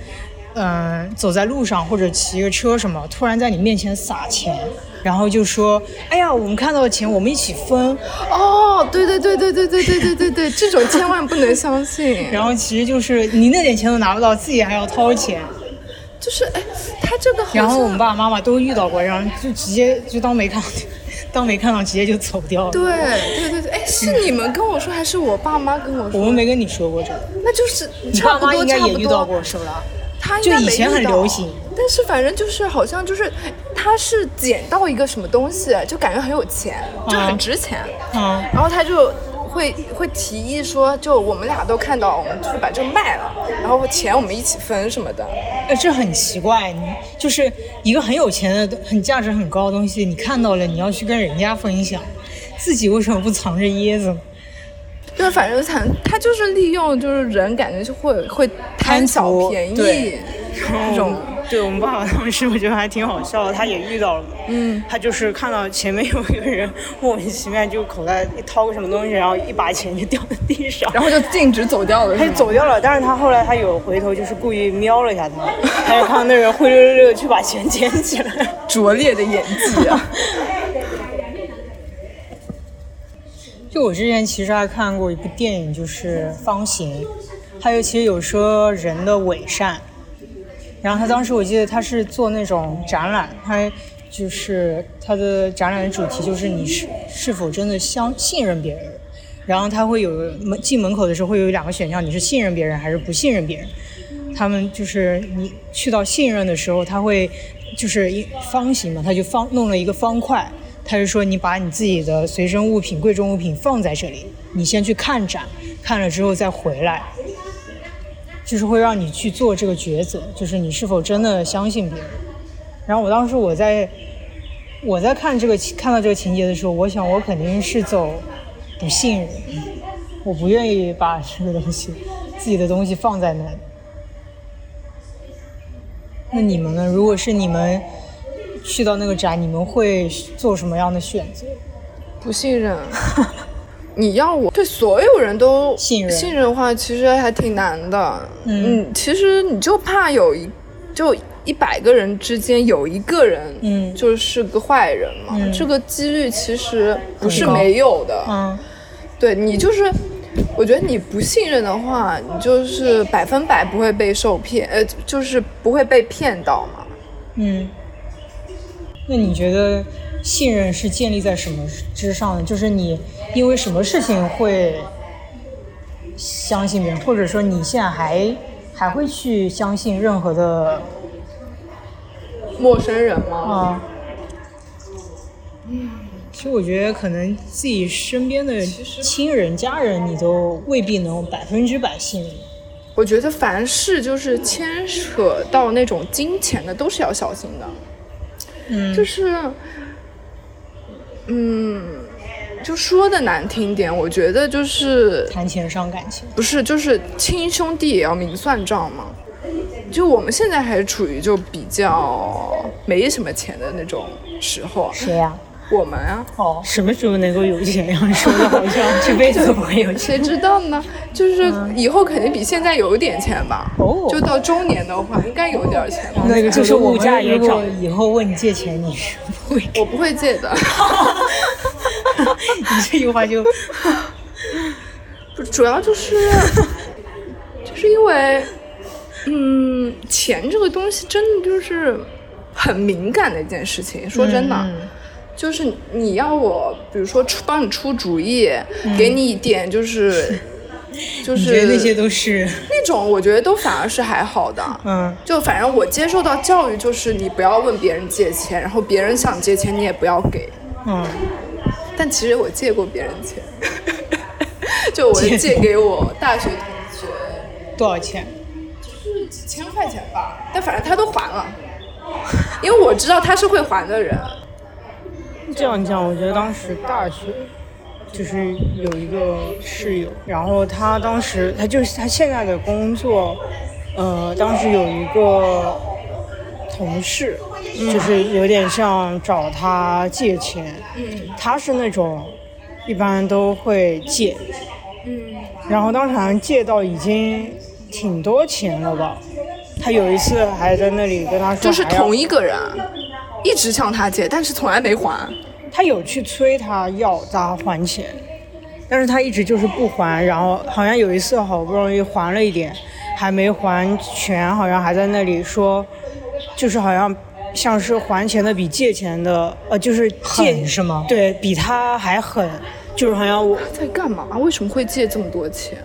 嗯，走在路上或者骑个车什么，突然在你面前撒钱，然后就说：“哎呀，我们看到钱，我们一起分。”哦，对对对对对对对对对对，这种千万不能相信。然后其实就是你那点钱都拿不到，自己还要掏钱。就是哎，他这个。然后我们爸爸妈妈都遇到过，然后就直接就当没看到，当没看到，直接就走掉了。对对对对，哎，是你们跟我说，还是我爸妈跟我说？我们没跟你说过这个。那就是你爸妈应该也遇到过，是不是？他就以前很流行，但是反正就是好像就是，他是捡到一个什么东西，就感觉很有钱，就很值钱，嗯，然后他就会会提议说，就我们俩都看到，我们就是把这个卖了，然后钱我们一起分什么的。哎，这很奇怪，你就是一个很有钱的、很价值很高的东西，你看到了，你要去跟人家分享，自己为什么不藏着掖着？对，反正他他就是利用，就是人感觉就会会贪小便宜，这种。对我们爸爸当时我觉得还挺好笑的，他也遇到了，嗯，他就是看到前面有一个人莫名其妙就口袋一掏个什么东西，然后一把钱就掉在地上，然后就径直走掉了，他就走掉了。但是他后来他有回头，就是故意瞄了一下他，他就看到那人灰溜溜的去把钱捡起来，拙劣的演技啊。就我之前其实还看过一部电影，就是《方形》，还有其实有说人的伪善。然后他当时我记得他是做那种展览，他就是他的展览的主题就是你是是否真的相信任别人。然后他会有门进门口的时候会有两个选项，你是信任别人还是不信任别人。他们就是你去到信任的时候，他会就是一方形嘛，他就方弄了一个方块。他就说：“你把你自己的随身物品、贵重物品放在这里，你先去看展，看了之后再回来，就是会让你去做这个抉择，就是你是否真的相信别人。”然后我当时我在我在看这个看到这个情节的时候，我想我肯定是走不信任，我不愿意把这个东西自己的东西放在那里。那你们呢？如果是你们？去到那个展，你们会做什么样的选择？不信任。你要我对所有人都信任信任的话，其实还挺难的。嗯其实你就怕有一就一百个人之间有一个人，嗯就是个坏人嘛。嗯这个几率其实不是没有的。嗯对你就是，我觉得你不信任的话，你就是百分百不会被受骗，呃，就是不会被骗到嘛。嗯。那你觉得信任是建立在什么之上呢？就是你因为什么事情会相信别人，或者说你现在还还会去相信任何的陌生人吗，啊？其实我觉得，可能自己身边的亲人、家人，你都未必能百分之百信任。我觉得凡事就是牵扯到那种金钱的，都是要小心的。嗯就是，嗯，就说的难听点，我觉得就是谈钱伤感情。不是就是亲兄弟也要明算账嘛。就我们现在还处于就比较没什么钱的那种时候啊，谁呀、我们啊，哦，什么时候能够有钱呀？说的好像这辈子都不会有钱。谁知道呢？就是以后肯定比现在有点钱吧。哦就到中年的话，应该有点钱吧。那个就是我物价也涨以后问你借钱，你是不会给。我不会借的。你这句话就不 主要就是，就是因为，嗯，钱这个东西真的就是很敏感的一件事情。说真的，嗯就是你要我，比如说出帮你出主意，给你一点就是，就是觉得那些都是那种，我觉得都反而是还好的。嗯就反正我接受到教育就是你不要问别人借钱，然后别人想借钱你也不要给。嗯但其实我借过别人钱，就我借借给我大学同学，多少钱？就是几千块钱吧，但反正他都还了，因为我知道他是会还的人。这样讲，我觉得当时大学就是有一个室友，然后他当时他就是他现在的工作，呃，当时有一个同事，就是有点像找他借钱，他是那种一般都会借，嗯。然后当时好像借到已经挺多钱了吧。他有一次还在那里跟他说，就是同一个人，一直向他借，但是从来没还。他有去催他要他还钱，但是他一直就是不还，然后好像有一次好不容易还了一点，还没还全，好像还在那里说，就是好像像是还钱的比借钱的，呃，就是借狠是吗对比他还狠，就是好像我在干嘛？为什么会借这么多钱？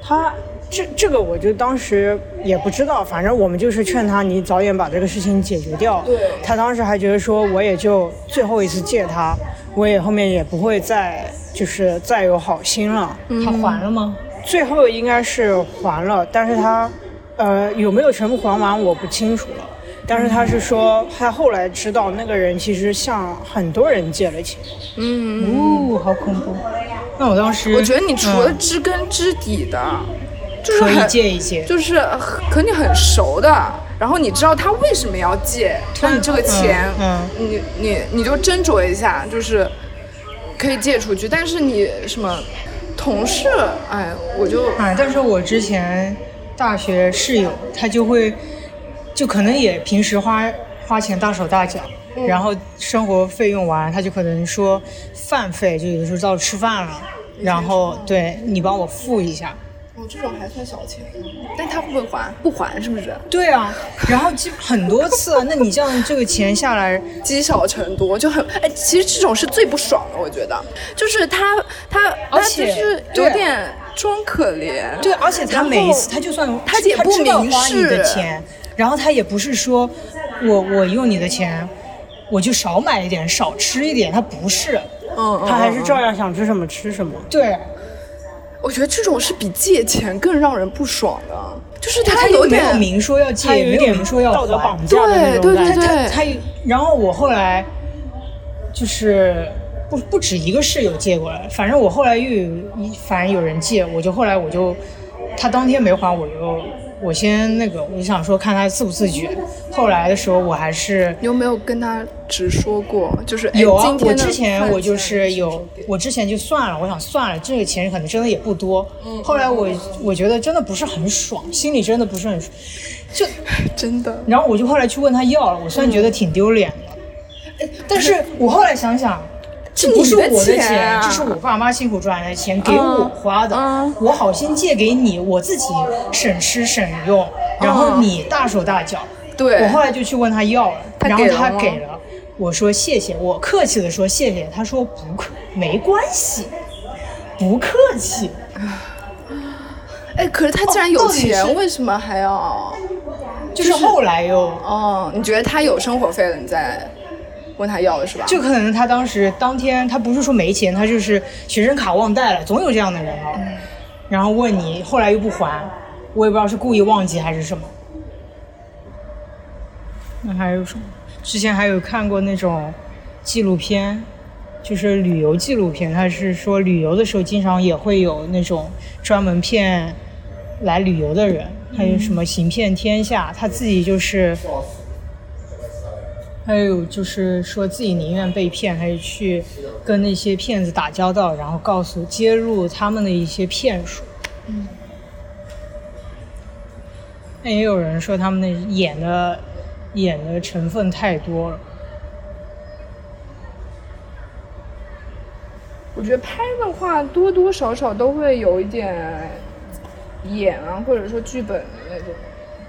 他这这个我就当时也不知道，反正我们就是劝他你早点把这个事情解决掉。对他当时还觉得说我也就最后一次借他，我也后面也不会再就是再有好心了。他还了吗？最后应该是还了，但是他呃有没有全部还完我不清楚了。但是他是说，他后来知道那个人其实向很多人借了钱，嗯哦，好恐怖。那我当时我觉得你除了嗯知根知底的，就是可以很借一借，就是和和你很熟的，然后你知道他为什么要借，那你这个钱，嗯你你你就斟酌一下，就是可以借出去，但是你什么同事，哎，我就哎，但是我之前大学室友，他就会，就可能也平时花花钱大手大脚，然后生活费用完，他就可能说饭费，就有的时候到吃饭了，然后对你帮我付一下。哦，这种还算小钱，但他会不会还？不还是不是？对啊，然后就很多次啊，那你这样这个钱下来，积少成多就很哎，其实这种是最不爽的，我觉得，就是他他他就而且是对有点装可怜，对，而且他每一次他就算他也不明花你的示钱，然后他也不是说我我用你的钱，我就少买一点，少吃一点，他不是，他还是嗯照样想吃什么吃什么。对，我觉得这种是比借钱更让人不爽的，就是他有没有点明说要借，他有点没有明说要道德还绑架的那种对对感觉。他他他，然后我后来就是不不止一个室友借过来，反正我后来又有一反正有人借，我就后来我就他当天没还，我就我先那个，我想说看他自不自觉。后来的时候，我还是你有没有跟他直说过？就是哎有啊，我之前我就是有，我之前就算了，我想算了，这个钱可能真的也不多。后来我我觉得真的不是很爽，心里真的不是很爽，就真的，然后我就后来去问他要了，我虽然觉得挺丢脸的，哎但是我后来想想，这不是我的钱啊。这是我爸妈辛苦赚来的钱，给我花的，嗯我好心借给你，我自己省吃省用，然后你大手大脚，对。我后来就去问他要了，然后他给了，我说谢谢，我客气的说谢谢，他说不客，没关系，不客气。哎，可是他既然有钱，是为什么还要？就是后来又，哦，你觉得他有生活费了，你再问他要的是吧？就可能他当时当天他不是说没钱，他就是学生卡忘带了，总有这样的人啊。然后问你，后来又不还，我也不知道是故意忘记还是什么。那还有什么？之前还有看过那种纪录片，就是旅游纪录片，他是说旅游的时候经常也会有那种专门骗来旅游的人，还有什么行骗天下，他自己就是。还有就是说自己宁愿被骗，还是去跟那些骗子打交道，然后告诉揭露他们的一些骗术。嗯。那也有人说他们那演的演的成分太多了。我觉得拍的话，多多少少都会有一点演啊，或者说剧本的那种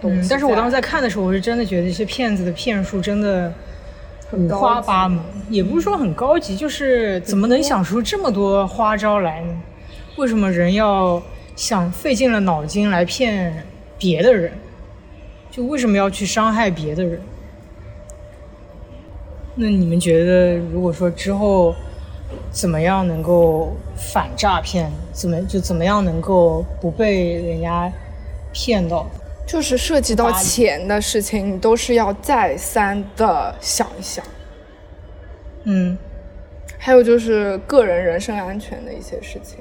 东西。，嗯但是我当时在看的时候，我是真的觉得这些骗子的骗术真的五花八门，也不是说很高级，就是怎么能想出这么多花招来呢？为什么人要想费尽了脑筋来骗别的人？就为什么要去伤害别的人？那你们觉得，如果说之后怎么样能够反诈骗？怎么就怎么样能够不被人家骗到？就是涉及到钱的事情，你都是要再三的想一想。嗯。还有就是个人人身安全的一些事情，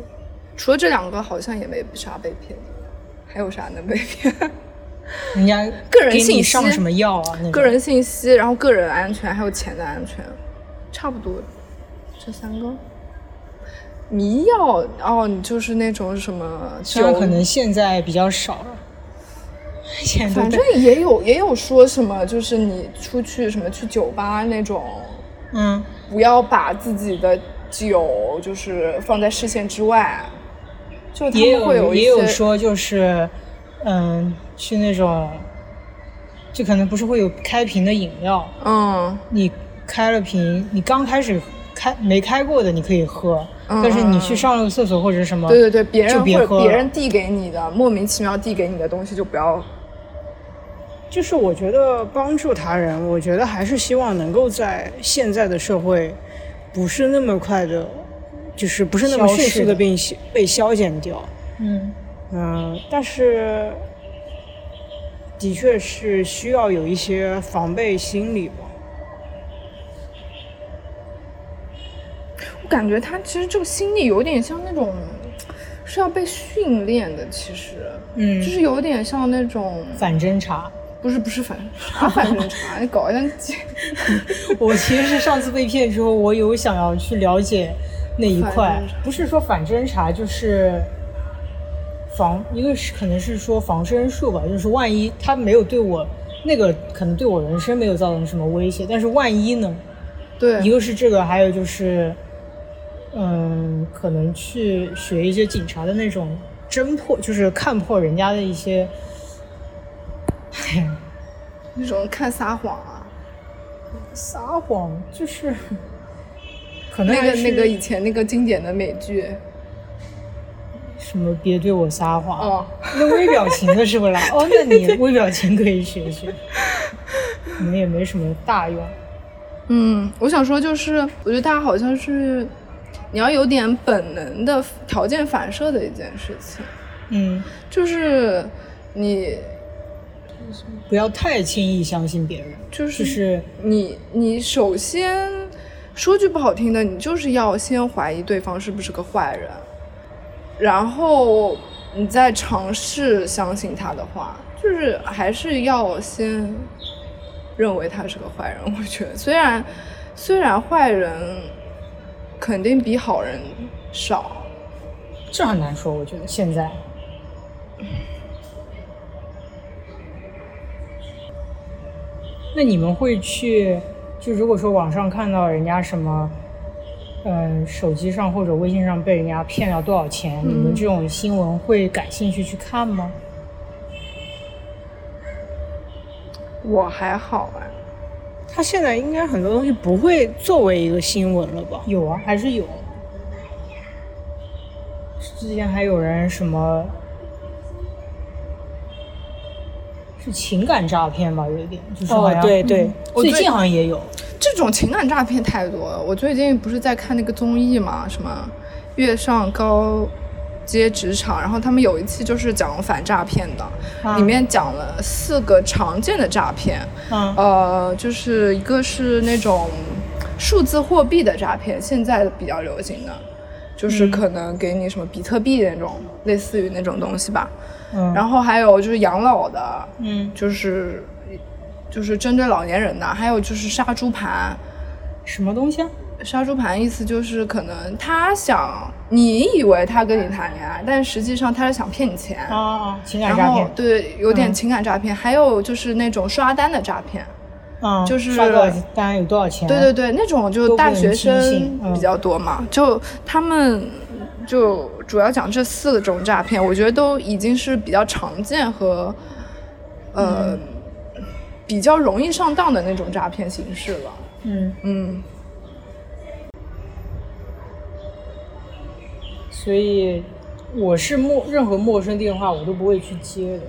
除了这两个，好像也没啥被骗的。还有啥能被骗？人家个人信息上什么药啊？那个人信息，然后个人安全，还有钱的安全，差不多这三个。迷药哦，你就是那种什么酒虽然可能现在比较少了，现在反正也有也有说什么，就是你出去什么去酒吧那种，嗯。不要把自己的酒就是放在视线之外，就他会一有也有说就是嗯去那种，就可能不是会有开瓶的饮料，嗯。你开了瓶，你刚开始开没开过的你可以喝，嗯但是你去上了厕所或者什么，对对对，别人就别喝别人递给你的莫名其妙递给你的东西就不要就是我觉得帮助他人，我觉得还是希望能够在现在的社会，不是那么快的，就是不是那么迅速的被消被消减掉。嗯嗯，但是的确是需要有一些防备心理吧。我感觉他其实这个心理有点像那种是要被训练的，其实，嗯就是有点像那种反侦查。不是不是反 啥反侦查，你搞一下 我其实是上次被骗之后，我有想要去了解那一块。不是说反侦查，就是防，一个是可能是说防身术吧，就是万一他没有对我那个可能对我人生没有造成什么威胁，但是万一呢？对。一个是这个，还有就是，嗯，可能去学一些警察的那种侦破，就是看破人家的一些，那种看撒谎啊，撒谎，就是 可能那个那个以前那个经典的美剧，什么别对我撒谎，哦，那微表情的是不啦？哦，那你微表情可以学学，可能也没什么大用。嗯，我想说就是，我觉得大家好像是你要有点本能的条件反射的一件事情，嗯，就是你不要太轻易相信别人，就是就是你你首先说句不好听的，你就是要先怀疑对方是不是个坏人，然后你再尝试相信他的话，就是还是要先认为他是个坏人。我觉得，虽然虽然坏人肯定比好人少，这很难说，我觉得现在。那你们会去，就如果说网上看到人家什么，嗯、手机上或者微信上被人家骗了多少钱，你们这种新闻会感兴趣去看吗？我还好哎。他现在应该很多东西不会作为一个新闻了吧？有啊，还是有。之前还有人什么，是情感诈骗吧？有一点，就是好像、哦对对我最最近好像也有。这种情感诈骗太多了。我最近不是在看那个综艺嘛，什么《月上高阶职场》，然后他们有一期就是讲反诈骗的，啊里面讲了四个常见的诈骗，嗯呃，就是一个是那种数字货币的诈骗，现在比较流行的，就是可能给你什么比特币那种，类似于那种东西吧。嗯，然后还有就是养老的，嗯，就是就是针对老年人的，还有就是杀猪盘。什么东西啊？杀猪盘意思就是可能他想，你以为他跟你谈恋爱，但实际上他是想骗你钱。啊啊，情感诈骗。对，有点嗯情感诈骗，还有就是那种刷单的诈骗。嗯，就是刷多少单有多少钱？对对对，那种就大学生比较多嘛，就他们就主要讲这四种诈骗，我觉得都已经是比较常见和呃、嗯比较容易上当的那种诈骗形式了。嗯，嗯，所以我是陌任何陌生电话我都不会去接的。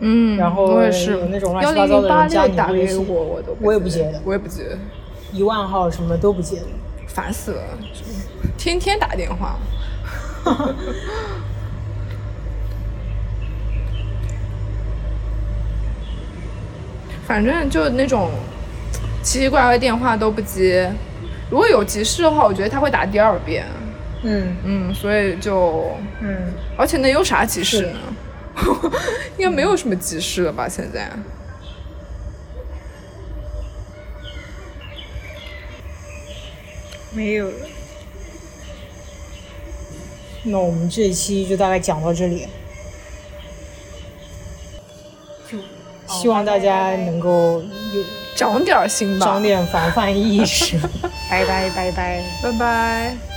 嗯，然后是有那种乱七八糟的人加你打给微信我，我都我也不接的我也不接，一万号什么都不接的。烦死了，天天打电话。反正就那种奇奇怪怪电话都不接，如果有急事的话，我觉得他会打第二遍。嗯嗯，所以就，嗯，而且能有啥急事呢？应该没有什么急事了吧？现在。没有了。那我们这一期就大概讲到这里。希望大家能够有长点心吧。长点防范意识。拜 拜拜拜。拜拜。